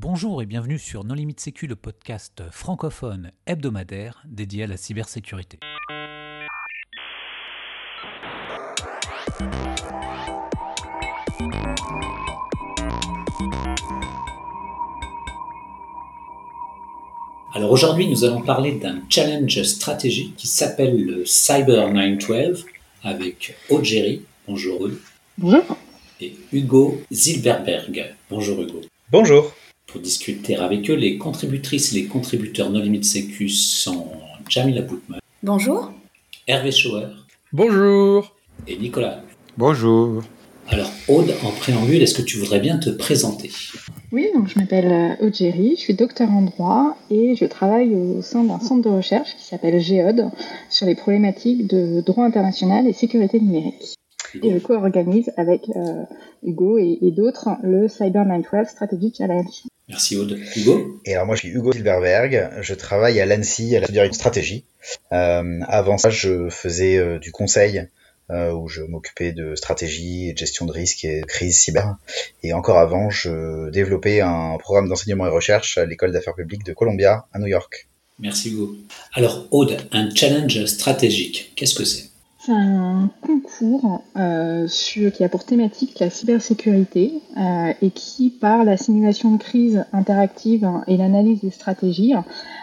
Bonjour et bienvenue sur Non Limite Sécu, le podcast francophone hebdomadaire dédié à la cybersécurité. Alors aujourd'hui, nous allons parler d'un challenge stratégique qui s'appelle le Cyber 912 avec Aude Géry. Bonjour Aude. Bonjour. Et Hugo Zilberberg. Bonjour Hugo. Bonjour. Pour discuter avec eux, les contributrices et les contributeurs No Limit Sécu sont Jamila Boutman. Bonjour. Hervé Schauer. Bonjour. Et Nicolas. Bonjour. Alors, Aude, en préambule, est-ce que tu voudrais bien te présenter? Oui, donc je m'appelle Aude Géry, je suis docteur en droit et je travaille au sein d'un centre de recherche qui s'appelle GEOD sur les problématiques de droit international et sécurité numérique. Et je co-organise avec euh, Hugo et, et d'autres le Cyber 912 Strategy Challenge. Merci Aude. Hugo Et alors moi je suis Hugo Silverberg, je travaille à l'ANSI, à la direction stratégie. Euh, avant ça je faisais euh, du conseil euh, où je m'occupais de stratégie, de gestion de risque et de crise cyber. Et encore avant je développais un programme d'enseignement et recherche à l'école d'affaires publiques de Columbia à New York. Merci Hugo. Alors Aude, un challenge stratégique, qu'est-ce que c'est? C'est un concours euh, qui a pour thématique la cybersécurité euh, et qui, par la simulation de crise interactive et l'analyse des stratégies,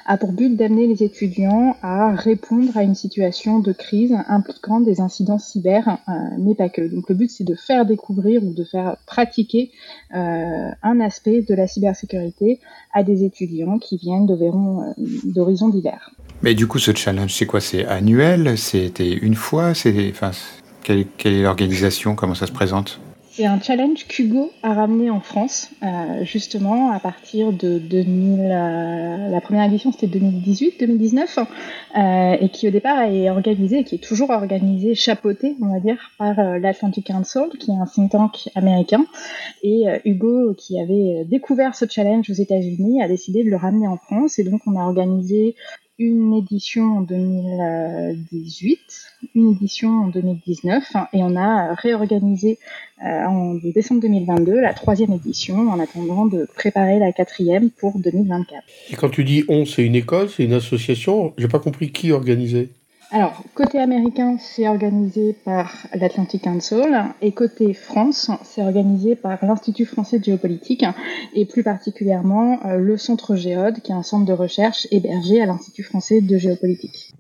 a pour but d'amener les étudiants à répondre à une situation de crise impliquant des incidents cyber, euh, mais pas que. Donc le but, c'est de faire découvrir ou de faire pratiquer euh, un aspect de la cybersécurité à des étudiants qui viennent d'horizons divers. Mais du coup, ce challenge, c'est quoi? C'est annuel? C'était une fois? Quelle, quelle est l'organisation? Comment ça se présente? C'est un challenge qu'Hugo a ramené en France, euh, justement à partir de 2000. Euh, la première édition c'était 2018-2019, euh, et qui au départ est organisé, qui est toujours organisé, chapeauté, on va dire, par euh, l'Atlantic Council, qui est un think tank américain. Et Hugo, qui avait découvert ce challenge aux États-Unis, a décidé de le ramener en France, et donc on a organisé une édition en 2018, une édition en 2019, et on a réorganisé euh, en décembre 2022 la troisième édition en attendant de préparer la quatrième pour 2024. Et quand tu dis on, c'est une école, c'est une association? J'ai pas compris qui organisait. Alors, côté américain, c'est organisé par l'Atlantic Council et côté France, c'est organisé par l'Institut français de géopolitique et plus particulièrement euh, le Centre Géode, qui est un centre de recherche hébergé à l'Institut français de géopolitique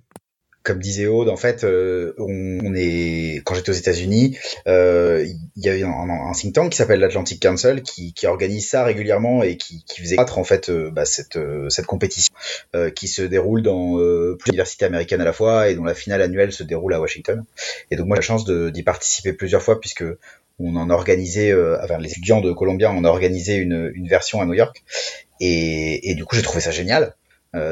comme disait Aude, en fait, euh, on, est quand j'étais aux États-Unis, euh, il y avait un, un, think tank qui s'appelle l'Atlantic Council qui, qui, organise ça régulièrement et qui, qui faisait battre en fait euh, bah, cette, euh, cette compétition euh, qui se déroule dans plusieurs universités américaines à la fois et dont la finale annuelle se déroule à Washington. Et donc moi j'ai la chance d'y participer plusieurs fois puisque on en a organisé, enfin les étudiants de Columbia on a organisé une, une version à New York et, et du coup j'ai trouvé ça génial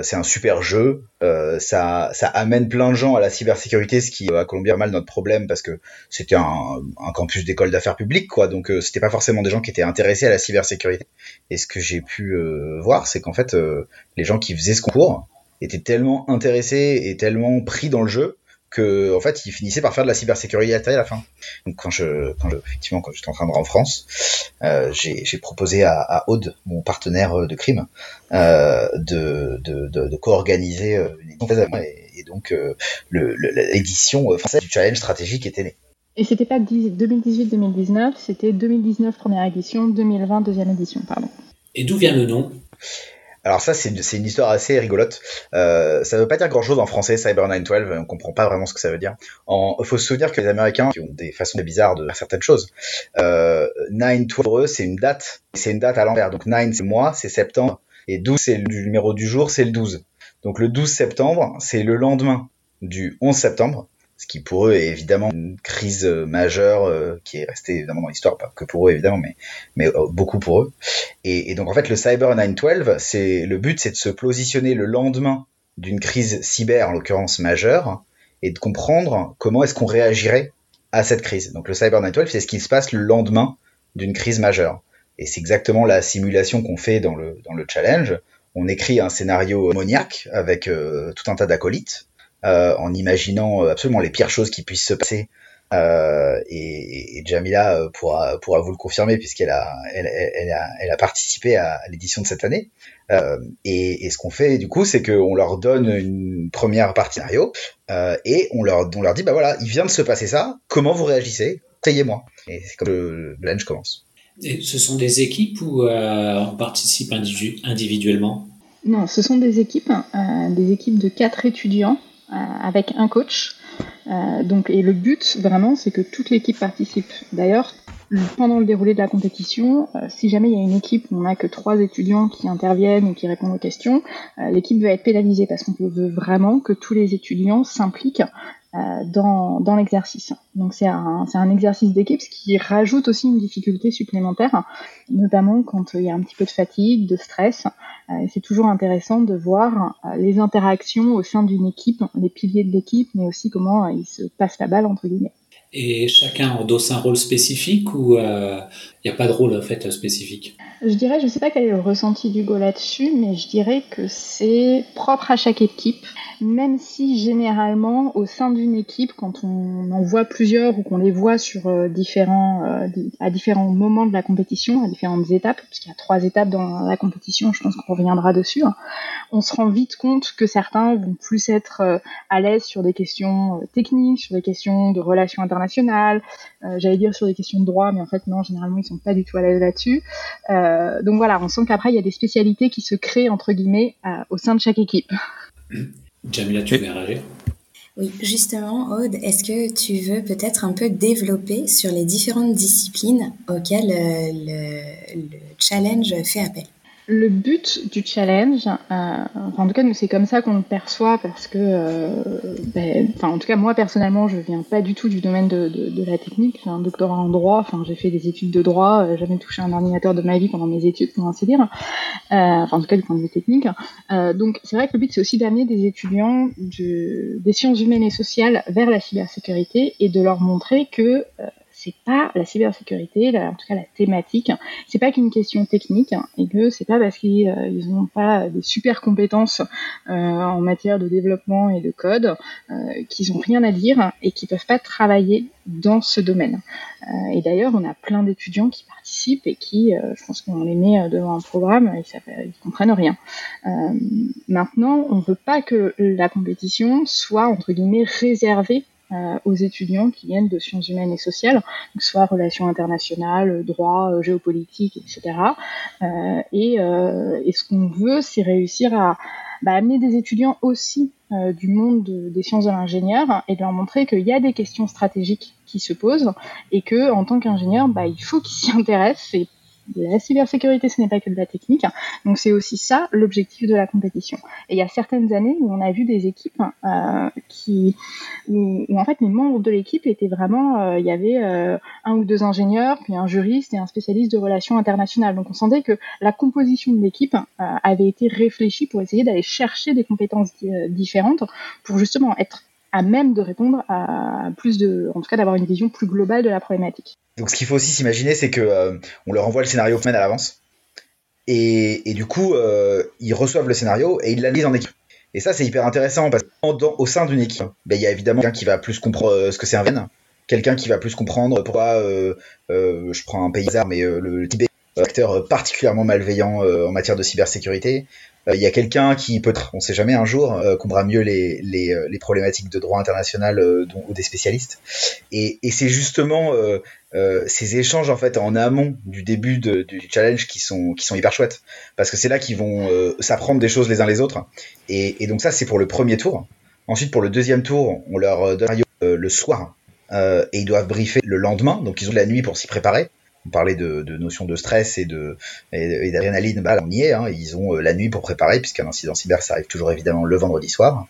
c'est un super jeu. Euh, ça, ça amène plein de gens à la cybersécurité, ce qui à Colombie a mal notre problème parce que c'était un, campus d'école d'affaires publiques, quoi. Donc euh, c'était pas forcément des gens qui étaient intéressés à la cybersécurité. Et ce que j'ai pu voir, c'est qu'en fait, les gens qui faisaient ce concours étaient tellement intéressés et tellement pris dans le jeu que en fait, il finissait par faire de la cybersécurité à la fin. Donc quand je, quand je effectivement, quand j'étais en train de rentrer en France, euh, j'ai proposé à, à, Aude, mon partenaire de crime, euh, de, de, de, de co-organiser euh, une édition et, et donc euh, l'édition française du challenge stratégique était née. Et c'était pas 2018-2019, c'était 2019 première édition, 2020 deuxième édition, pardon. Et d'où vient le nom? Alors ça, c'est une, histoire assez rigolote. Euh, ça veut pas dire grand-chose en français, Cyber 912, on comprend pas vraiment ce que ça veut dire. Il faut se souvenir que les Américains qui ont des façons bizarres de faire certaines choses. Euh, 912, c'est une date, c'est une date à l'envers. Donc 9, c'est mois, c'est septembre, et 12, c'est le numéro du jour, c'est le 12. Donc le 12 septembre, c'est le lendemain du 11 septembre, ce qui pour eux est évidemment une crise euh, majeure euh, qui est restée évidemment dans l'histoire, pas que pour eux évidemment, mais, euh, beaucoup pour eux. Et, donc en fait le Cyber 912, c'est le but c'est de se positionner le lendemain d'une crise cyber, en l'occurrence majeure, et de comprendre comment est-ce qu'on réagirait à cette crise. Donc le Cyber 912, c'est ce qui se passe le lendemain d'une crise majeure. Et c'est exactement la simulation qu'on fait dans le, challenge. On écrit un scénario ammoniaque avec tout un tas d'acolytes, en imaginant absolument les pires choses qui puissent se passer Euh, et, et, Jamila euh, pourra, pourra vous le confirmer puisqu'elle a, elle, elle, a, elle a participé à l'édition de cette année. Euh, et, et, ce qu'on fait du coup, c'est qu'on leur donne une première partie scénario euh, et on leur, on leur dit bah voilà, il vient de se passer ça. Comment vous réagissez? Payez-moi. Et c'est comme le Blanche commence. Et ce sont des équipes où euh, on participe individu individuellement? Non, ce sont des équipes, euh, des équipes de quatre étudiants euh, avec un coach. Euh, et le but vraiment, c'est que toute l'équipe participe. D'ailleurs, pendant le déroulé de la compétition, euh, si jamais il y a une équipe où on n'a que trois étudiants qui interviennent ou qui répondent aux questions, euh, l'équipe va être pénalisée parce qu'on veut vraiment que tous les étudiants s'impliquent euh, dans, dans l'exercice. Donc c'est un, un, exercice d'équipe, ce qui rajoute aussi une difficulté supplémentaire, notamment quand il y a un petit peu de fatigue, de stress. Euh, c'est toujours intéressant de voir euh, les interactions au sein d'une équipe, les piliers de l'équipe, mais aussi comment ils se passent la balle entre guillemets. Et chacun endosse un rôle spécifique ou il n'y a pas de rôle en fait spécifique? Je dirais, je ne sais pas quel est le ressenti d'Hugo là-dessus, mais je dirais que c'est propre à chaque équipe même si généralement au sein d'une équipe, quand on en voit plusieurs ou qu'on les voit sur euh, différents, euh, à différents moments de la compétition, à différentes étapes, parce qu'il y a trois étapes dans la compétition, je pense qu'on reviendra dessus, hein, on se rend vite compte que certains vont plus être euh, à l'aise sur des questions techniques, sur des questions de relations internationales, j'allais dire sur des questions de droit, mais en fait non, généralement ils sont pas du tout à l'aise là-dessus. donc voilà, on sent qu'après il y a des spécialités qui se créent entre guillemets au sein de chaque équipe. Jamila, tu veux réagir? Oui, justement, Aude, est-ce que tu veux peut-être un peu développer sur les différentes disciplines auxquelles euh, le, le challenge fait appel? Le but du challenge, euh, en tout cas c'est comme ça qu'on le perçoit parce que, euh, ben, enfin en tout cas moi personnellement je viens pas du tout du domaine de, de, de la technique, j'ai un doctorat en droit, enfin j'ai fait des études de droit, euh, jamais touché un ordinateur de ma vie pendant mes études pour ainsi dire, euh, enfin en tout cas du point de vue technique. Euh, donc c'est vrai que le but c'est aussi d'amener des étudiants de, des sciences humaines et sociales vers la cybersécurité et de leur montrer que c'est pas la cybersécurité, en tout cas la thématique, c'est pas qu'une question technique et que c'est pas parce qu'ils euh, n'ont pas des super compétences euh, en matière de développement et de code euh, qu'ils ont rien à dire et qu'ils peuvent pas travailler dans ce domaine. et d'ailleurs, on a plein d'étudiants qui participent et qui, je pense qu'on les met devant un programme, ils, ils comprennent rien. maintenant, on veut pas que la compétition soit entre guillemets réservée euh, aux étudiants qui viennent de sciences humaines et sociales, donc soit relations internationales, droit, euh, géopolitique, etc. Euh, et, ce qu'on veut, c'est réussir à bah, amener des étudiants aussi du monde des sciences de l'ingénieur et de leur montrer qu'il y a des questions stratégiques qui se posent et que en tant qu'ingénieur, bah, il faut qu'ils s'y intéressent la cybersécurité, ce n'est pas que de la technique. Donc c'est aussi ça l'objectif de la compétition. Et il y a certaines années où on a vu des équipes euh, qui, où, en fait les membres de l'équipe étaient vraiment, euh, il y avait euh, un ou deux ingénieurs, puis un juriste et un spécialiste de relations internationales. Donc on sentait que la composition de l'équipe avait été réfléchie pour essayer d'aller chercher des compétences différentes pour justement être à même de répondre à plus de, en tout cas d'avoir une vision plus globale de la problématique. Donc ce qu'il faut aussi s'imaginer, c'est que euh, on leur envoie le scénario semaine à l'avance, et, du coup euh, ils reçoivent le scénario et ils l'analysent en équipe. Et ça c'est hyper intéressant parce qu'au sein d'une équipe, ben, il y a évidemment quelqu'un qui va plus comprendre euh, ce que c'est un VN, quelqu'un qui va plus comprendre pourquoi, je prends un pays mais le Tibet acteur particulièrement malveillant en matière de cybersécurité. Il y a quelqu'un qui peut-être, on sait jamais un jour, euh, comprendra mieux les, les, les, problématiques de droit international dont, ou des spécialistes. Et, et c'est justement euh, ces échanges en fait en amont du début de, du challenge qui sont qui sont hyper chouettes. Parce que c'est là qu'ils vont euh, s'apprendre des choses les uns les autres. Et, et donc ça c'est pour le premier tour. Ensuite pour le deuxième tour on leur donne euh, le soir. Et ils doivent briefer le lendemain. Donc ils ont la nuit pour s'y préparer on parlait de, de notion de stress et de d'adrénaline bah on y est hein, ils ont la nuit pour préparer puisqu'un incident cyber ça arrive toujours évidemment le vendredi soir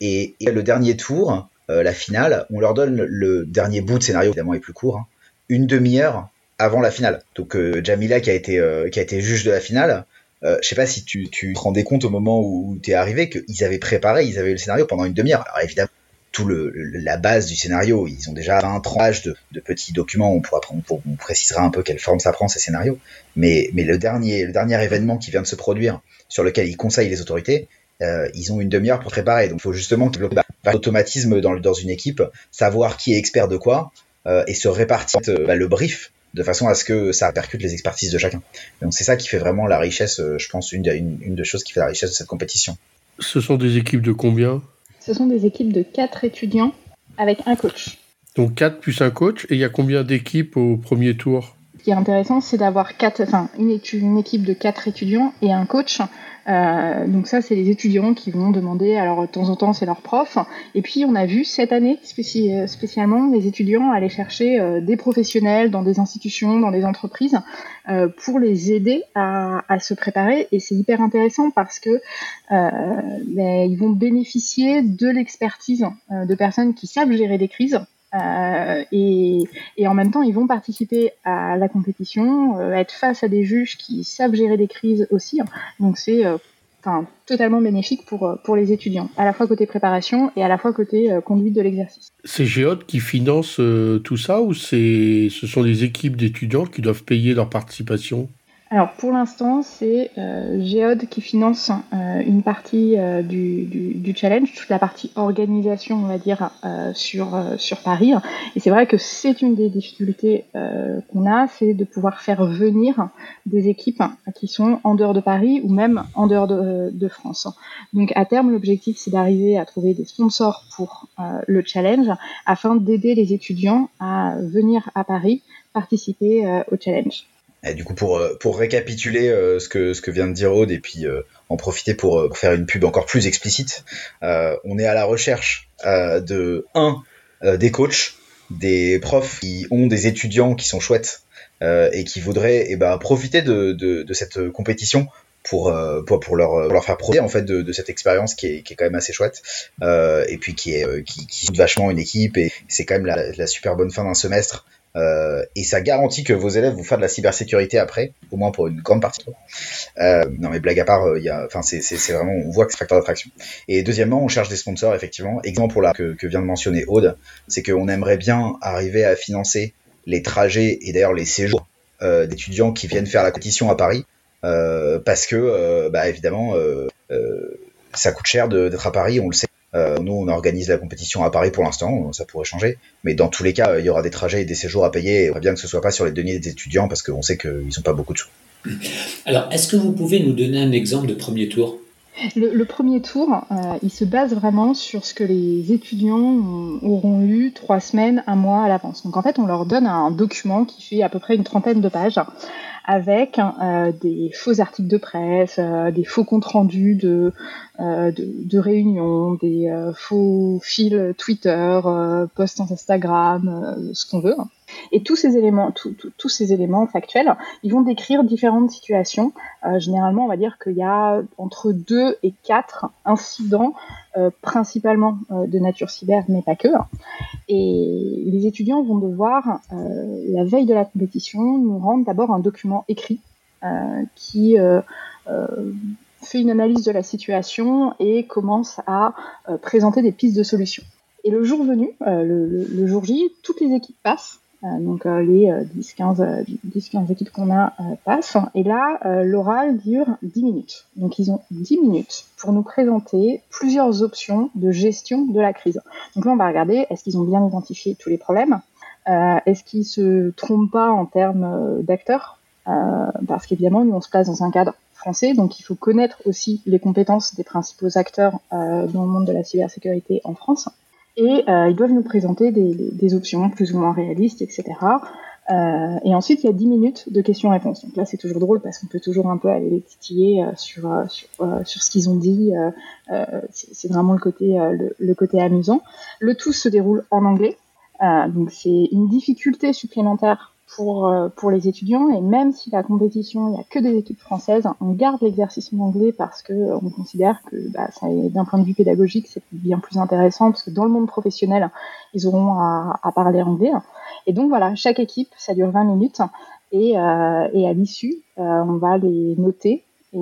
et, et le dernier tour euh, la finale, on leur donne le dernier bout de scénario, évidemment est plus court, hein, une demi-heure avant la finale. Donc euh, Jamila qui a été euh, juge de la finale, je sais pas si tu, te rendais compte au moment où tu es arrivé qu'ils avaient préparé, ils avaient le scénario pendant une demi-heure. Alors évidemment, tout le, la base du scénario, ils ont déjà 20 pages de, de, petits documents, on pourra on, on précisera un peu quelle forme ça prend ces scénarios. Mais, mais le dernier le dernier événement qui vient de se produire, sur lequel ils conseillent les autorités, euh, ils ont une demi-heure pour préparer. Donc, il faut justement développer bah, l'automatisme dans, dans une équipe, savoir qui est expert de quoi euh, et se répartir euh, bah, le brief de façon à ce que ça répercute les expertises de chacun. Donc, c'est ça qui fait vraiment la richesse, je pense, une, une, une des choses qui fait la richesse de cette compétition. Ce sont des équipes de combien? Ce sont des équipes de quatre étudiants avec un coach. Donc 4 plus un coach, et il y a combien d'équipes au premier tour? Ce qui est intéressant, c'est d'avoir quatre, enfin, une, une, équipe de quatre étudiants et un coach. Euh, donc ça, c'est les étudiants qui vont demander, alors de temps en temps, c'est leur prof. Et puis, on a vu cette année spéci spécialement les étudiants aller chercher euh, des professionnels dans des institutions, dans des entreprises, euh, pour les aider à, à se préparer. Et c'est hyper intéressant parce que ben, ils vont bénéficier de l'expertise de personnes qui savent gérer des crises euh, et, en même temps, ils vont participer à la compétition, euh, être face à des juges qui savent gérer des crises aussi. Donc c'est euh, totalement bénéfique pour, pour les étudiants, à la fois côté préparation et à la fois côté conduite de l'exercice. C'est Géode qui finance tout ça ou ce sont les équipes d'étudiants qui doivent payer leur participation? Alors pour l'instant, c'est euh, Géode qui finance euh, une partie euh, du, du, du, challenge, toute la partie organisation, on va dire, euh, sur, euh, sur Paris. Et c'est vrai que c'est une des difficultés euh, qu'on a, c'est de pouvoir faire venir des équipes qui sont en dehors de Paris ou même en dehors de, de France. Donc à terme, l'objectif, c'est d'arriver à trouver des sponsors pour le challenge afin d'aider les étudiants à venir à Paris participer au challenge. Et du coup, pour, pour récapituler euh, ce, que, vient de dire Aude et puis euh, en profiter pour, faire une pub encore plus explicite, euh, on est à la recherche de, un, des coachs, des profs qui ont des étudiants qui sont chouettes et qui voudraient eh ben, profiter de, cette compétition pour, pour, leur, faire profiter en fait de, cette expérience qui est, quand même assez chouette euh, et puis qui est qui, qui vachement une équipe et c'est quand même la super bonne fin d'un semestre euh, et ça garantit que vos élèves vont faire de la cybersécurité après, au moins pour une grande partie. Euh, non mais blague à part, il y a, enfin c'est, c'est, vraiment, on voit que c'est facteur d'attraction. Et deuxièmement, on cherche des sponsors effectivement. Exemple pour la que, que vient de mentionner Aude, c'est qu'on aimerait bien arriver à financer les trajets et d'ailleurs les séjours euh, d'étudiants qui viennent faire la compétition à Paris, euh, parce que euh, bah évidemment ça coûte cher d'être à Paris, on le sait. Euh, nous, on organise la compétition à Paris pour l'instant, ça pourrait changer. Mais dans tous les cas, il y aura des trajets et des séjours à payer. Et bien que ce soit pas sur les deniers des étudiants parce qu'on sait qu'ils n'ont pas beaucoup de sous. Alors, est-ce que vous pouvez nous donner un exemple de premier tour? Le, le, premier tour, euh, il se base vraiment sur ce que les étudiants auront eu trois semaines, un mois à l'avance. Donc en fait, on leur donne un document qui fait à peu près une trentaine de pages avec euh, des faux articles de presse, euh, des faux comptes rendus de, euh, de, de, réunions, des euh, faux fils Twitter, euh, posts Instagram, ce qu'on veut. Et tous ces éléments, tous ces éléments factuels, ils vont décrire différentes situations. Euh, généralement, on va dire qu'il y a entre deux et quatre incidents, euh, principalement euh, de nature cyber, mais pas que. Et les étudiants vont devoir, la veille de la compétition, nous rendre d'abord un document écrit qui fait une analyse de la situation et commence à présenter des pistes de solutions. Et le jour venu, le, jour J, toutes les équipes passent donc euh, les 10-15 euh, équipes qu'on a passent. Et là, l'oral dure 10 minutes. Donc ils ont 10 minutes pour nous présenter plusieurs options de gestion de la crise. Donc là, on va regarder est-ce qu'ils ont bien identifié tous les problèmes, euh, est-ce qu'ils se trompent pas en termes d'acteurs, euh, parce qu'évidemment, nous on se place dans un cadre français, donc il faut connaître aussi les compétences des principaux acteurs euh, dans le monde de la cybersécurité en France et euh, ils doivent nous présenter des, des, options plus ou moins réalistes, etc. Euh, et ensuite, il y a 10 minutes de questions-réponses. Donc là, c'est toujours drôle parce qu'on peut toujours un peu aller les titiller euh, sur, euh, sur, euh, sur, ce qu'ils ont dit. c'est vraiment le côté, le, le, côté amusant. Le tout se déroule en anglais. donc c'est une difficulté supplémentaire pour, euh, pour les étudiants. Et même si la compétition, il n'y a que des équipes françaises, on garde l'exercice en anglais parce que euh, on considère que bah, d'un point de vue pédagogique, c'est bien plus intéressant parce que dans le monde professionnel, ils auront à, à parler anglais. Et donc voilà, chaque équipe, ça dure 20 minutes. Et, euh, et à l'issue, euh, on va les noter et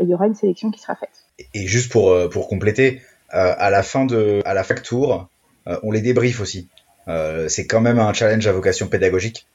il y aura une sélection qui sera faite. Et juste pour, pour compléter, à la fin de à la facture, on les débriefe aussi. Euh, c'est quand même un challenge à vocation pédagogique.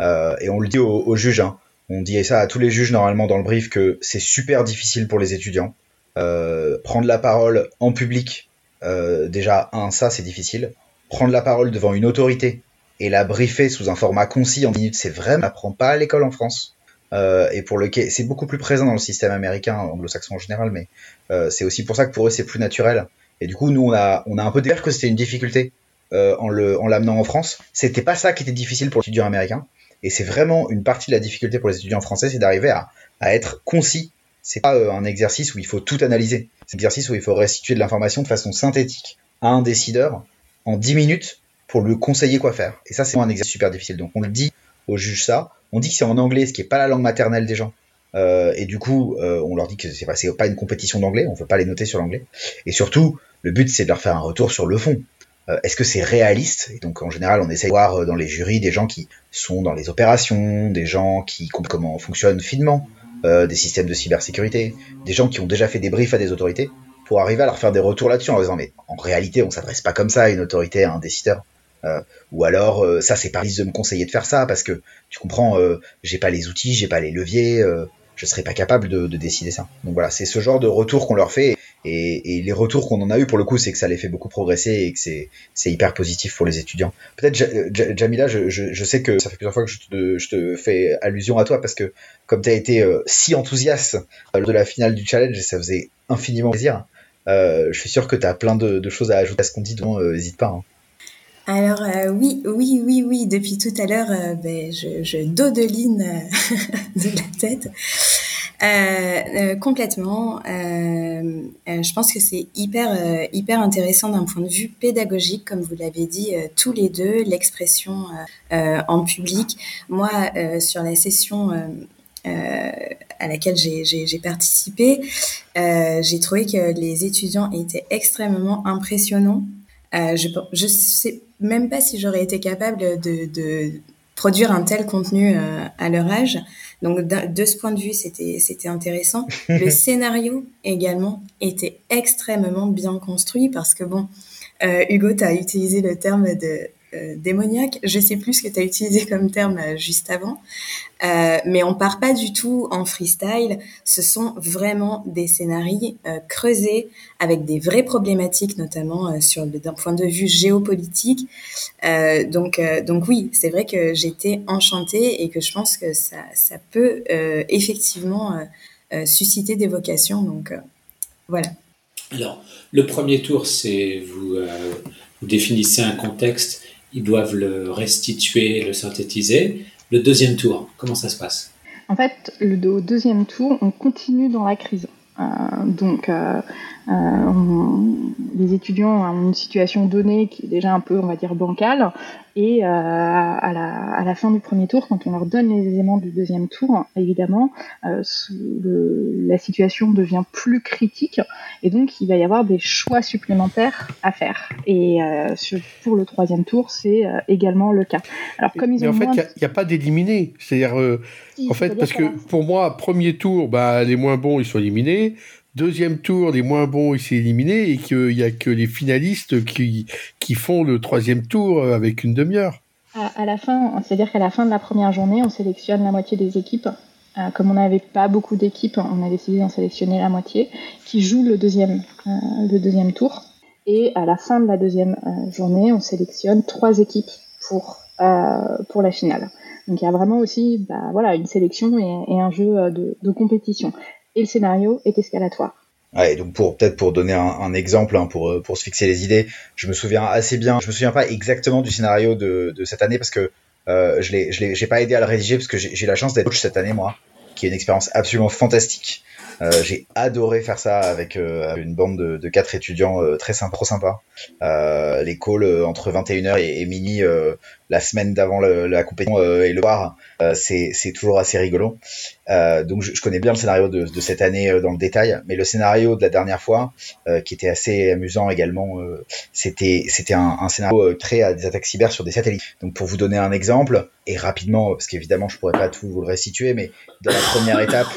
Euh, et on le dit aux, aux juges, hein. on dit ça à tous les juges normalement dans le brief que c'est super difficile pour les étudiants. prendre la parole en public, déjà, un, ça c'est difficile. Prendre la parole devant une autorité et la briefer sous un format concis en minutes, c'est vrai, on n'apprend pas à l'école en France. Euh, et pour lequel c'est beaucoup plus présent dans le système américain, anglo-saxon en général, mais euh, c'est aussi pour ça que pour eux c'est plus naturel. Et du coup, nous on a on a un peu découvert que c'était une difficulté euh, en le en l'amenant en France. C'était pas ça qui était difficile pour l'étudiant américain, et c'est vraiment une partie de la difficulté pour les étudiants français, c'est d'arriver à, être concis. C'est pas euh, un exercice où il faut tout analyser. C'est un exercice où il faut restituer de l'information de façon synthétique à un décideur en 10 minutes pour lui conseiller quoi faire. Et ça, c'est un exercice super difficile. Donc on le dit aux juges ça. On dit que c'est en anglais, ce qui est pas la langue maternelle des gens. Euh, et du coup, on leur dit que c'est pas, pas une compétition d'anglais, on ne veut pas les noter sur l'anglais. Et surtout, le but c'est de leur faire un retour sur le fond. Euh, Est-ce que c'est réaliste? Et donc en général, on essaie de voir euh, dans les jurys des gens qui sont dans les opérations, des gens qui comprennent comment fonctionne finement euh, des systèmes de cybersécurité, des gens qui ont déjà fait des briefs à des autorités, pour arriver à leur faire des retours là-dessus en disant mais en réalité, on s'adresse pas comme ça à une autorité, à un décideur. Euh, ou alors ça c'est pas risque de me conseiller de faire ça parce que tu comprends j'ai pas les outils j'ai pas les leviers je serais pas capable de, de, décider ça. Donc voilà c'est ce genre de retour qu'on leur fait et, les retours qu'on en a eu pour le coup c'est que ça les fait beaucoup progresser et que c'est hyper positif pour les étudiants peut-être Jamila je, sais que ça fait plusieurs fois que je te, fais allusion à toi parce que comme tu as été si enthousiaste de la finale du challenge ça faisait infiniment plaisir je suis sûr que tu as plein de, choses à ajouter à ce qu'on dit donc n'hésite pas hein. Alors euh, oui, oui, oui, oui, depuis tout à l'heure, euh, ben, je, je dodeline euh, de la tête. Euh, complètement. je pense que c'est hyper, hyper intéressant d'un point de vue pédagogique, comme vous l'avez dit tous les deux, l'expression en public. Moi, sur la session à laquelle j'ai participé, j'ai trouvé que les étudiants étaient extrêmement impressionnants. je, je sais même pas si j'aurais été capable de, de, produire un tel contenu euh, à leur âge. Donc de ce point de vue, c'était c'était intéressant. Le scénario également était extrêmement bien construit parce que bon, euh, Hugo, tu as utilisé le terme de démoniaque. Je sais plus ce que tu as utilisé comme terme euh, juste avant, euh, mais on part pas du tout en freestyle. Ce sont vraiment des scénarios creusés avec des vraies problématiques, notamment sur d'un point de vue géopolitique. donc, donc oui, c'est vrai que j'étais enchantée et que je pense que ça, ça peut effectivement susciter des vocations. Donc voilà. Alors, le premier tour, c'est vous, vous définissez un contexte ils doivent le restituer, le synthétiser. Le deuxième tour, comment ça se passe? En fait, au deuxième tour, on continue dans la crise. Euh, donc, euh, on, les étudiants ont une situation donnée qui est déjà un peu, on va dire, bancale. Et euh, à, la, à, la, fin du premier tour, quand on leur donne les éléments du deuxième tour, évidemment, euh, le, la situation devient plus critique. Et donc, il va y avoir des choix supplémentaires à faire. Et euh, sur, pour le troisième tour, c'est également le cas. Alors, comme ils ont Mais en fait, il n'y a, a, pas d'éliminer. C'est-à-dire, si, en fait, parce que pour moi, premier tour, bah, les moins bons, ils sont éliminés deuxième tour, les moins bons, ils sont éliminés et qu'il n'y a que les finalistes qui, qui font le troisième tour avec une demi-heure. À, la fin, c'est-à-dire qu'à la fin de la première journée, on sélectionne la moitié des équipes. Euh, comme on n'avait pas beaucoup d'équipes, on a décidé d'en sélectionner la moitié qui joue le deuxième, euh, le deuxième tour. Et à la fin de la deuxième euh, journée, on sélectionne trois équipes pour, euh, pour la finale. Donc il y a vraiment aussi bah, voilà, une sélection et, un jeu de compétition et le scénario est escalatoire. Ouais, donc pour peut-être pour donner un, exemple hein, pour pour se fixer les idées, je me souviens assez bien. Je me souviens pas exactement du scénario de, de cette année parce que euh, je l'ai je l'ai j'ai pas aidé à le rédiger parce que j'ai la chance d'être coach cette année moi, qui est une expérience absolument fantastique. Euh, j'ai adoré faire ça avec euh, une bande de, de quatre étudiants euh, très sympa, trop sympa. Les calls entre 21h et, et la semaine d'avant la compétition et le soir, c'est toujours assez rigolo. donc je, connais bien le scénario de, cette année dans le détail, mais le scénario de la dernière fois, qui était assez amusant également, c'était un, scénario créé à des attaques cyber sur des satellites. Donc pour vous donner un exemple, et rapidement, parce qu'évidemment je pourrais pas tout vous le restituer, mais dans la première étape,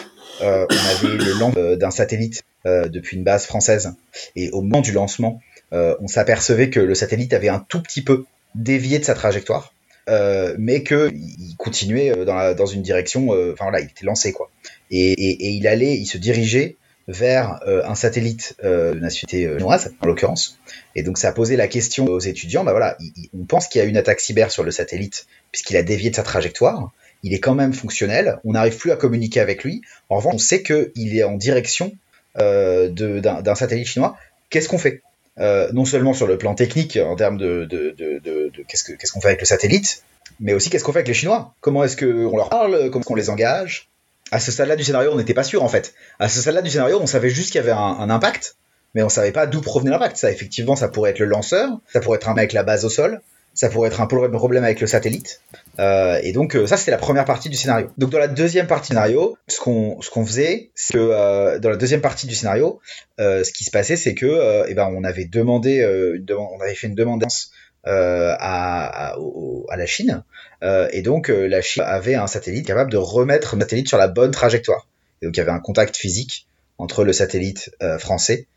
euh, on avait le lancement euh, d'un satellite euh, depuis une base française. Et au moment du lancement, on s'apercevait que le satellite avait un tout petit peu dévié de sa trajectoire. Mais que il continuait dans, une direction. Enfin voilà, il était lancé quoi. Et, il allait, il se dirigeait vers un satellite de nationalité chinoise, en l'occurrence. Et donc ça a posé la question aux étudiants, bah voilà, on pense qu'il y a une attaque cyber sur le satellite puisqu'il a dévié de sa trajectoire. Il est quand même fonctionnel, on n'arrive plus à communiquer avec lui. En revanche, on sait qu'il est en direction d'un satellite chinois. Qu'est-ce qu'on fait? Non seulement sur le plan technique, en termes de, qu'est-ce qu'on fait avec le satellite, mais aussi qu'est-ce qu'on fait avec les Chinois? Comment est-ce qu'on leur parle? Comment est-ce qu'on les engage? À ce stade-là du scénario, on n'était pas sûr en fait. À ce stade-là du scénario, on savait juste qu'il y avait un, impact, mais on savait pas d'où provenait l'impact. Ça, effectivement, ça pourrait être le lanceur, ça pourrait être un avec la base au sol, ça pourrait être un problème avec le satellite. Euh, et donc euh, ça, c'était la première partie du scénario. Donc dans la deuxième partie du scénario, ce qu'on faisait, c'est que euh, dans la deuxième partie du scénario, ce qui se passait, c'est que eh ben on avait demandé, une on avait fait une demande euh, à, à, la Chine. Euh, et donc euh, la Chine avait un satellite capable de remettre le satellite sur la bonne trajectoire. Et donc il y avait un contact physique entre le satellite français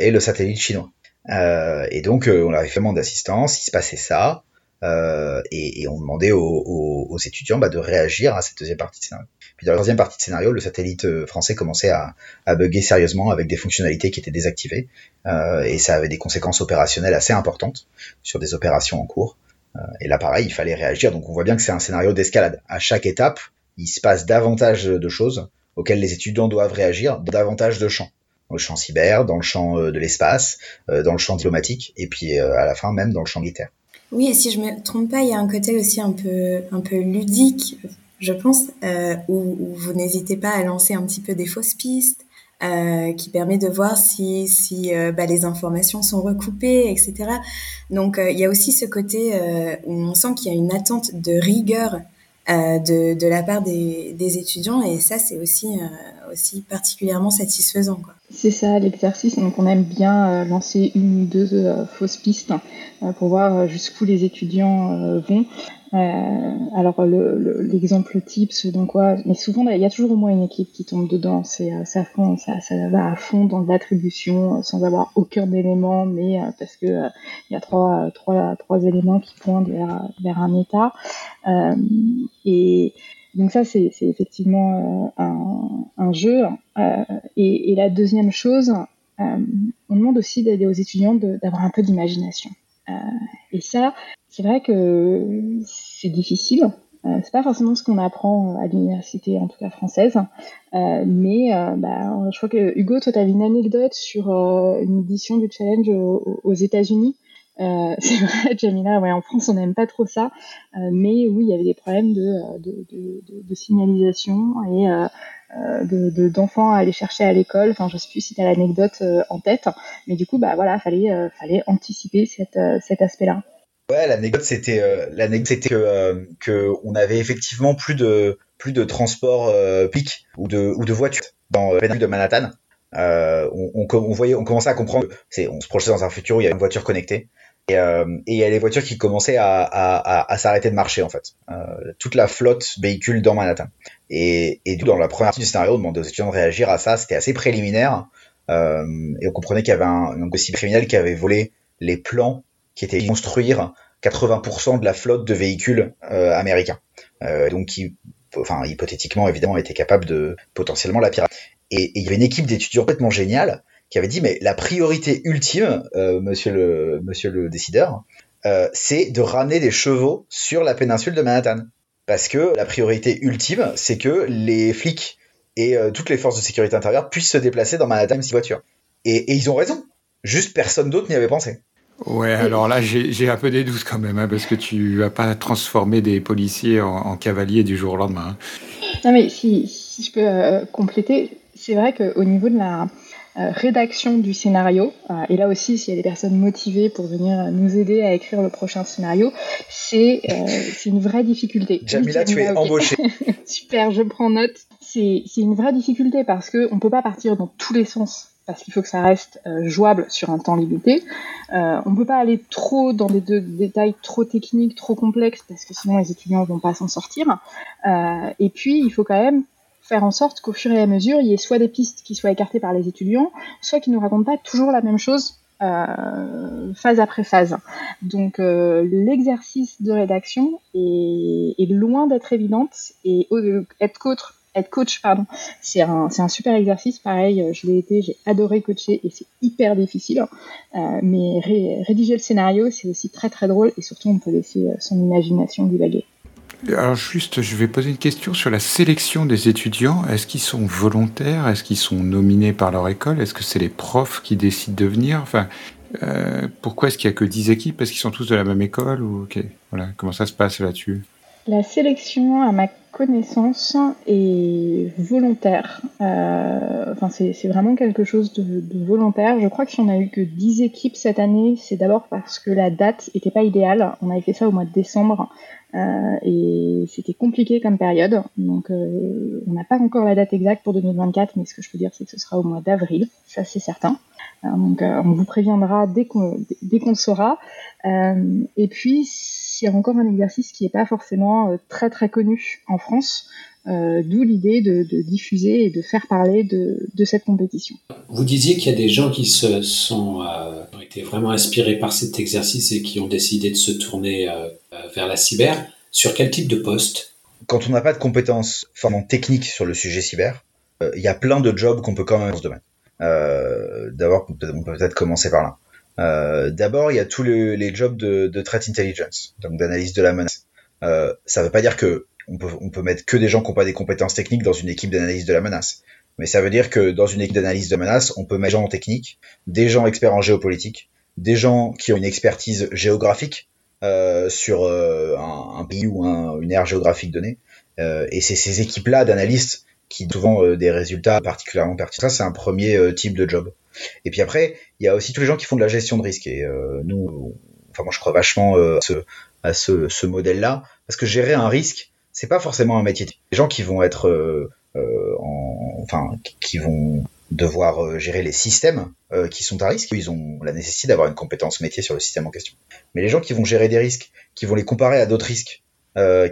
et le satellite chinois. Et donc on avait fait demande d'assistance, il se passait ça. Euh, et, et, on demandait aux, aux, aux étudiants bah, de réagir à cette deuxième partie de scénario. Puis dans la deuxième partie de scénario, le satellite euh, français commençait à, à bugger sérieusement avec des fonctionnalités qui étaient désactivées, euh, et ça avait des conséquences opérationnelles assez importantes sur des opérations en cours. Euh, et là, pareil, il fallait réagir. Donc on voit bien que c'est un scénario d'escalade. À chaque étape, il se passe davantage de choses auxquelles les étudiants doivent réagir, davantage de champs dans champ cyber, dans le champ de l'espace, dans le champ diplomatique, et puis à la fin même dans le champ militaire. Oui, et si je me trompe pas, il y a un côté aussi un peu, un peu ludique, je pense, euh, où, vous n'hésitez pas à lancer un petit peu des fausses pistes, euh, qui permet de voir si, si euh, bah, les informations sont recoupées, etc. Donc euh, il y a aussi ce côté euh, où on sent qu'il y a une attente de rigueur de, de la part des, des étudiants, et ça c'est aussi, aussi particulièrement satisfaisant. Quoi. C'est ça l'exercice. Donc on aime bien euh, lancer une ou deux euh, fausses pistes euh, pour voir jusqu'où les étudiants vont. Alors l'exemple le, type, ce dans quoi, mais souvent il y a toujours au moins une équipe qui tombe dedans. C'est ça, fond, ça, ça va à fond dans l'attribution sans avoir aucun élément, mais parce que il y a trois, trois, trois éléments qui pointent vers, vers un état. et donc ça, c'est effectivement euh, un, un, jeu. Euh, et, et, la deuxième chose, euh, on demande aussi d'aller aux étudiants d'avoir un peu d'imagination. Et ça, c'est vrai que c'est difficile. Euh, c'est pas forcément ce qu'on apprend à l'université, en tout cas française, euh, mais euh, bah, je crois que Hugo, toi, tu avais une anecdote sur une édition du challenge aux, États-Unis euh, c'est vrai, Jamila, ouais, en France, on n'aime pas trop ça. Euh, mais oui, il y avait des problèmes euh, de, de signalisation et euh, d'enfants à aller chercher à l'école. Enfin, je sais plus si tu as l'anecdote en tête. Mais du coup, bah voilà, fallait, fallait anticiper cet aspect-là. Ouais, l'anecdote, c'était l'anecdote, c'était que, que on avait effectivement plus de plus de transport ou de ou de voitures dans le de Manhattan. Euh, on, on, on, voyait, on commençait à comprendre, c'est, on se projetait dans un futur où il y avait une voiture connectée. Et, euh, et il y a les voitures qui commençaient à, s'arrêter de marcher en fait. Euh, toute la flotte véhicule dans Manhattan. Et, et dans la première partie du scénario, on demandait aux étudiants de réagir à ça. C'était assez préliminaire. Euh, et on comprenait qu'il y avait un, un criminel qui avait volé les plans qui étaient construire 80% de la flotte de véhicules américains. Donc qui, hypothétiquement évidemment, était capable de potentiellement la pirater. Et, il y avait une équipe d'étudiants complètement géniale qui avait dit mais la priorité ultime, euh, monsieur le monsieur le décideur, euh, c'est de ramener des chevaux sur la péninsule de Manhattan, parce que la priorité ultime, c'est que les flics et euh, toutes les forces de sécurité intérieure puissent se déplacer dans Manhattan même si voiture. Et, et ils ont raison. Juste personne d'autre n'y avait pensé. Ouais, alors là, j'ai un peu des doutes quand même, hein, parce que tu vas pas transformer des policiers en, en cavaliers du jour au lendemain. Hein. Non, mais si, si je peux euh, compléter, c'est vrai qu'au niveau de la euh, rédaction du scénario, euh, et là aussi, s'il y a des personnes motivées pour venir nous aider à écrire le prochain scénario, c'est une vraie difficulté. Jamila, tu es embauchée. Super, je prends note. C'est une vraie difficulté parce qu'on ne peut pas partir dans tous les sens parce qu'il faut que ça reste jouable sur un temps limité. Euh, on ne peut pas aller trop dans des détails trop techniques, trop complexes, parce que sinon les étudiants ne vont pas s'en sortir. Euh, et puis, il faut quand même faire en sorte qu'au fur et à mesure, il y ait soit des pistes qui soient écartées par les étudiants, soit qu'ils ne racontent pas toujours la même chose euh, phase après phase. Donc euh, l'exercice de rédaction est, loin d'être évidente et être qu'autre être coach, pardon, c'est un, un, super exercice. Pareil, je l'ai été, j'ai adoré coacher et c'est hyper difficile. mais rédiger le scénario, c'est aussi très très drôle et surtout on peut laisser son imagination divaguer. Alors juste, je vais poser une question sur la sélection des étudiants. Est-ce qu'ils sont volontaires? Est-ce qu'ils sont nominés par leur école? Est-ce que c'est les profs qui décident de venir? Enfin, euh, pourquoi est-ce qu'il n'y a que 10 équipes? Est-ce qu'ils sont tous de la même école ou voilà, Comment ça se passe là-dessus? La sélection, à ma connaissance, est volontaire. Euh, c'est vraiment quelque chose de, volontaire. Je crois que si on a eu que 10 équipes cette année, c'est d'abord parce que la date n'était pas idéale. On avait fait ça au mois de décembre. Euh, et c'était compliqué comme période. Donc, euh, on n'a pas encore la date exacte pour 2024, mais ce que je peux dire, c'est que ce sera au mois d'avril, ça c'est certain. Donc, on vous préviendra dès qu'on dès qu'on saura. et puis, il y a encore un exercice qui n'est pas forcément très très connu en France, euh, d'où l'idée de, de, diffuser et de faire parler de, de cette compétition. Vous disiez qu'il y a des gens qui se sont euh, ont été vraiment inspirés par cet exercice et qui ont décidé de se tourner euh, vers la cyber. Sur quel type de poste? Quand on n'a pas de compétences formant techniques sur le sujet cyber, il y a plein de jobs qu'on peut quand même dans ce domaine. D'abord, on peut peut-être commencer par là. D'abord, il y a tous les, les jobs de, de threat intelligence, donc d'analyse de la menace. ça ne veut pas dire que on peut, on peut mettre que des gens qui n'ont pas des compétences techniques dans une équipe d'analyse de la menace. Mais ça veut dire que dans une équipe d'analyse de menace, on peut mettre des gens en technique, des gens experts en géopolitique, des gens qui ont une expertise géographique euh, sur euh, un, pays ou une aire géographique donnée. Euh, et c'est ces équipes-là d'analystes qui ont souvent euh, des résultats particulièrement pertinents. Ça, c'est un premier euh, type de job. Et puis après, il y a aussi tous les gens qui font de la gestion de risque. Et nous, enfin moi, je crois vachement à ce, à ce, modèle-là, parce que gérer un risque, c'est pas forcément un métier. Les gens qui vont être, euh, euh, en, enfin, qui vont devoir euh, gérer les systèmes qui sont à risque, ils ont la nécessité d'avoir une compétence métier sur le système en question. Mais les gens qui vont gérer des risques, qui vont les comparer à d'autres risques,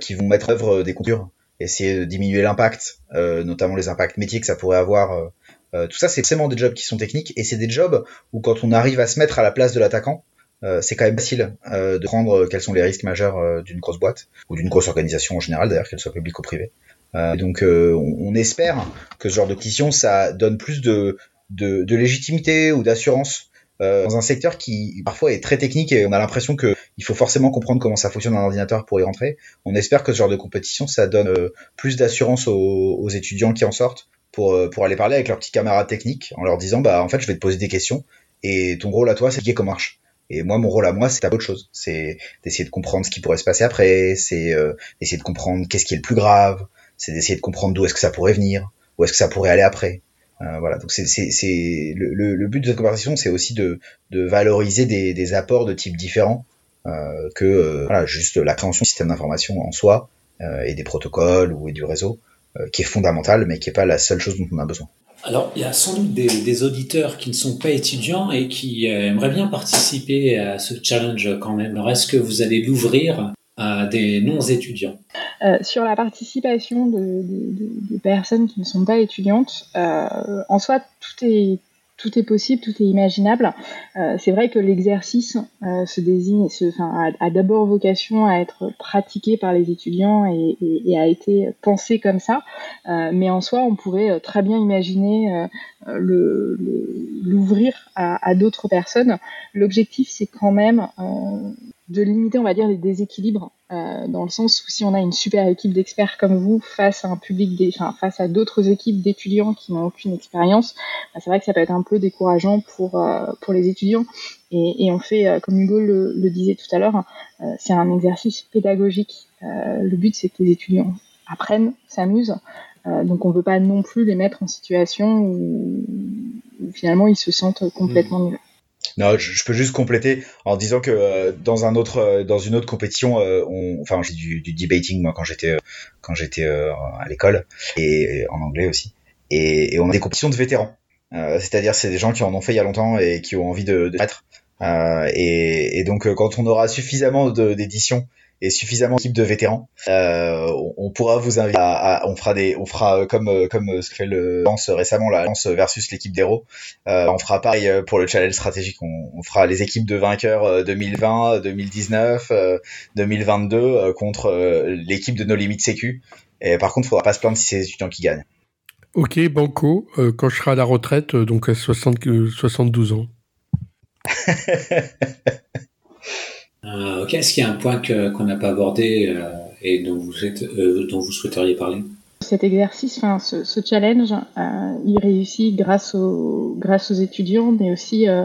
qui vont mettre en œuvre des contours, essayer de diminuer l'impact, notamment les impacts métiers que ça pourrait avoir. Tout ça, c'est forcément des jobs qui sont techniques et c'est des jobs où quand on arrive à se mettre à la place de l'attaquant, euh, c'est quand même facile euh, de prendre euh, quels sont les risques majeurs d'une grosse boîte ou d'une grosse organisation en général, d'ailleurs qu'elle soit publique ou privée. donc on, espère que ce genre de compétition ça donne plus de, de, de légitimité ou d'assurance dans un secteur qui parfois est très technique et on a l'impression que il faut forcément comprendre comment ça fonctionne un ordinateur pour y rentrer. On espère que ce genre de compétition ça donne plus d'assurance aux, aux, étudiants qui en sortent pour, pour aller parler avec leurs petits camarades techniques en leur disant bah en fait je vais te poser des questions et ton rôle à toi c'est de comment marche. Et moi, mon rôle à moi, c'est autre chose. C'est d'essayer de comprendre ce qui pourrait se passer après, c'est euh, d'essayer de comprendre qu'est-ce qui est le plus grave, c'est d'essayer de comprendre d'où est-ce que ça pourrait venir, où est-ce que ça pourrait aller après. Euh, voilà. Donc c'est le, le, but de cette conversation, c'est aussi de, valoriser des, apports de types différents euh, que euh, voilà juste la création du système d'information en soi euh, et des protocoles ou et du réseau qui est fondamental, mais qui est pas la seule chose dont on a besoin. Alors, il y a sans doute des, auditeurs qui ne sont pas étudiants et qui euh, aimeraient bien participer à ce challenge quand même. Alors, est-ce que vous allez l'ouvrir à des non-étudiants? Euh, Sur la participation de, personnes qui ne sont pas étudiantes, euh, en soi, tout est tout est possible, tout est imaginable. Euh, c'est vrai que l'exercice euh, se désigne, se, enfin, a, d'abord vocation à être pratiqué par les étudiants et, et, et a été pensé comme ça. Euh, mais en soi, on pourrait euh, très bien imaginer euh, l'ouvrir le, à, à d'autres personnes. L'objectif, c'est quand même de limiter, on va dire, les déséquilibres, euh, dans le sens où si on a une super équipe d'experts comme vous face à un public, des, enfin, face à d'autres équipes d'étudiants qui n'ont aucune expérience, bah, c'est vrai que ça peut être un peu décourageant pour euh, pour les étudiants. Et, et on fait, euh, comme Hugo le, le, disait tout à l'heure, euh, c'est un exercice pédagogique. Euh, le but, c'est que les étudiants apprennent, s'amusent. donc on ne veut pas non plus les mettre en situation où, où finalement ils se sentent complètement nuls. Non, je, peux juste compléter en disant que euh, dans un autre, euh, dans une autre compétition, euh, on, enfin j'ai du, du, debating moi quand j'étais quand j'étais à l'école et, en anglais aussi. Et, et, on a des compétitions de vétérans, c'est-à-dire c'est des gens qui en ont fait il y a longtemps et qui ont envie de, de être. et, et, donc quand on aura suffisamment d'éditions et suffisamment d'équipes de vétérans, euh, on, pourra vous inviter à, on fera des, on fera euh, comme euh, comme euh, ce que fait le lance récemment la lance versus l'équipe d'héros. Euh, on fera pareil pour le challenge stratégique. On, on fera les équipes de vainqueurs 2020, 2019, 2022 contre l'équipe de nos limites sécu. Et par contre, il faudra pas se plaindre si c'est les étudiants qui gagnent. Ok, Banco, quand je serai à la retraite, donc à 60, 72 ans. ok, est-ce qu'il y a un point qu'on n'a pas abordé et dont vous, dont vous souhaiteriez parler? Cet exercice, enfin, ce, challenge, euh, il réussit grâce aux, grâce aux étudiants, mais aussi euh,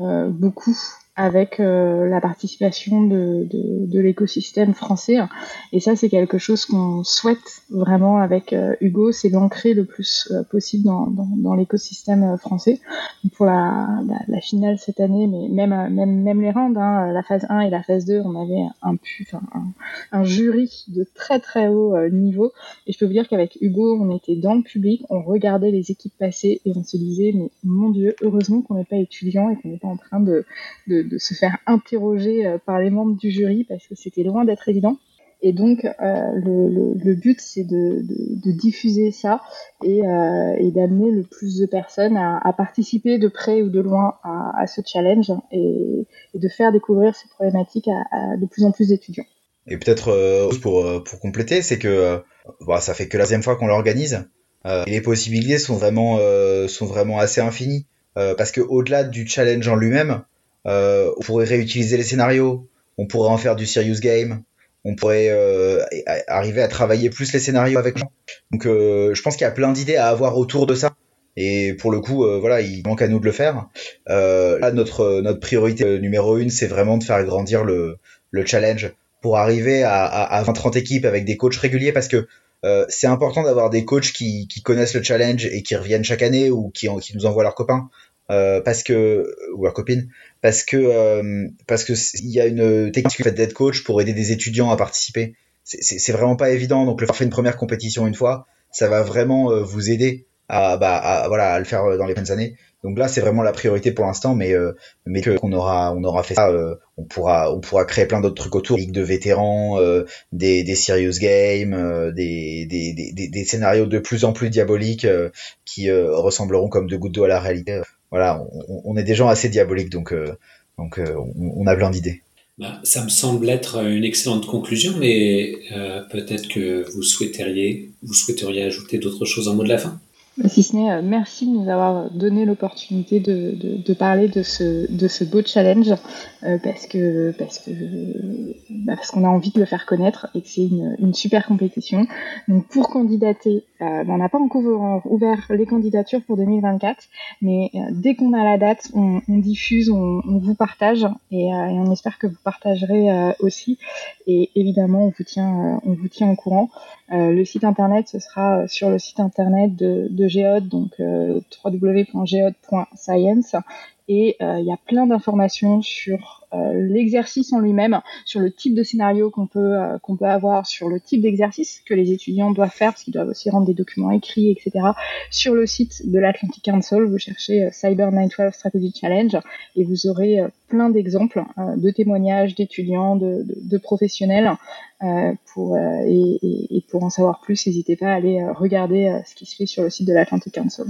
euh, beaucoup avec euh, la participation de, de, de l'écosystème français. Et ça, c'est quelque chose qu'on souhaite vraiment avec euh, Hugo, c'est l'ancrer le plus euh, possible dans, dans, dans l'écosystème français. pour la, la, finale cette année, mais même, même, même les rounds, hein, la phase 1 et la phase 2, on avait un, un, un jury de très très haut niveau. Et je peux vous dire qu'avec Hugo, on était dans le public, on regardait les équipes passer et on se disait, mais mon Dieu, heureusement qu'on n'est pas étudiant et qu'on n'est pas en train de, de de se faire interroger euh, par les membres du jury parce que c'était loin d'être évident. Et donc, euh, le, but, c'est de, diffuser ça et, euh, et d'amener le plus de personnes à, participer de près ou de loin à, ce challenge et, de faire découvrir ces problématiques à, de plus en plus d'étudiants. Et peut-être pour, pour compléter, c'est que bah, ça fait que la deuxième fois qu'on l'organise. et les possibilités sont vraiment, sont vraiment assez infinies. parce que au-delà du challenge en lui-même, euh, on pourrait réutiliser les scénarios, on pourrait en faire du serious game, on pourrait euh, arriver à travailler plus les scénarios avec gens. Donc euh, je pense qu'il y a plein d'idées à avoir autour de ça. Et pour le coup, voilà, il manque à nous de le faire. là, notre notre priorité numéro une, c'est vraiment de faire grandir le, le challenge pour arriver à, à, 20-30 équipes avec des coachs réguliers parce que c'est important d'avoir des coachs qui, qui, connaissent le challenge et qui reviennent chaque année ou qui, qui nous envoient leurs copains euh, parce que ou leurs copines parce que euh, parce que il y a une technique fait d'être coach pour aider des étudiants à participer. C'est vraiment pas évident. Donc le faire une première compétition une fois ça va vraiment euh, vous aider à, bah, à, voilà à le faire dans les prochaines années. Donc là c'est vraiment la priorité pour l'instant. Mais mais qu'on aura on aura fait ça on pourra on pourra créer plein d'autres trucs autour. Ligue de vétérans des, des serious games des, des, des, des, scénarios de plus en plus diaboliques qui ressembleront comme de gouttes d'eau à la réalité voilà, on, est des gens assez diaboliques, donc, euh, euh, on, a plein d'idées. Bah, ça me semble être une excellente conclusion, mais euh, peut-être que vous souhaiteriez, vous souhaiteriez ajouter d'autres choses en mot de la fin? Si ce n'est, euh, merci de nous avoir donné l'opportunité de, de, de, parler de ce, de ce beau challenge euh, parce que parce que bah parce qu'on a envie de le faire connaître et que c'est une, une, super compétition. Donc pour candidater, euh, on n'a pas encore ouvert les candidatures pour 2024, mais euh, dès qu'on a la date, on, on diffuse, on, on, vous partage et, et, on espère que vous partagerez aussi. Et évidemment, on vous tient, on vous tient au courant. Euh, le site internet, ce sera euh, sur le site internet de, de donc euh, www.geode.science. Et il y a plein d'informations sur euh, l'exercice en lui-même, sur le type de scénario qu'on peut, euh, qu'on peut avoir, sur le type d'exercice que les étudiants doivent faire, parce qu'ils doivent aussi rendre des documents écrits, etc. Sur le site de l'Atlantic Council, vous cherchez euh, Cyber 912 Strategy Challenge et vous aurez plein d'exemples de témoignages d'étudiants, de, de, de, professionnels. pour, et, et, pour en savoir plus, n'hésitez pas à aller regarder ce qui se fait sur le site de l'Atlantic Council.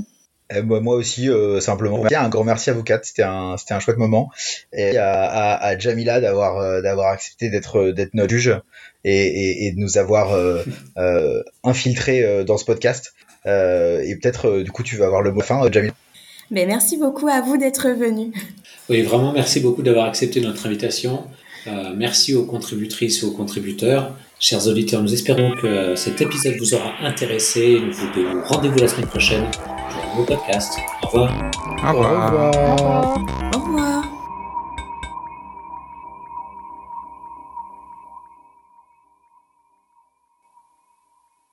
Eh, moi aussi, euh, simplement. Un grand merci à vous quatre, c'était un, c'était un chouette moment. Et à, à, à Jamila d'avoir, euh, d'avoir accepté d'être, d'être notre juge et, et, et de nous avoir euh, euh infiltré dans ce podcast. et peut-être, du coup, tu vas avoir le mot fin, Jamila. Mais merci beaucoup à vous d'être venu. Oui, vraiment, merci beaucoup d'avoir accepté notre invitation. Merci aux contributrices et aux contributeurs. Chers auditeurs, nous espérons que cet épisode vous aura intéressé. Nous vous donnons rendez-vous la semaine prochaine podcast. Au revoir. Au revoir. Au revoir. Au revoir.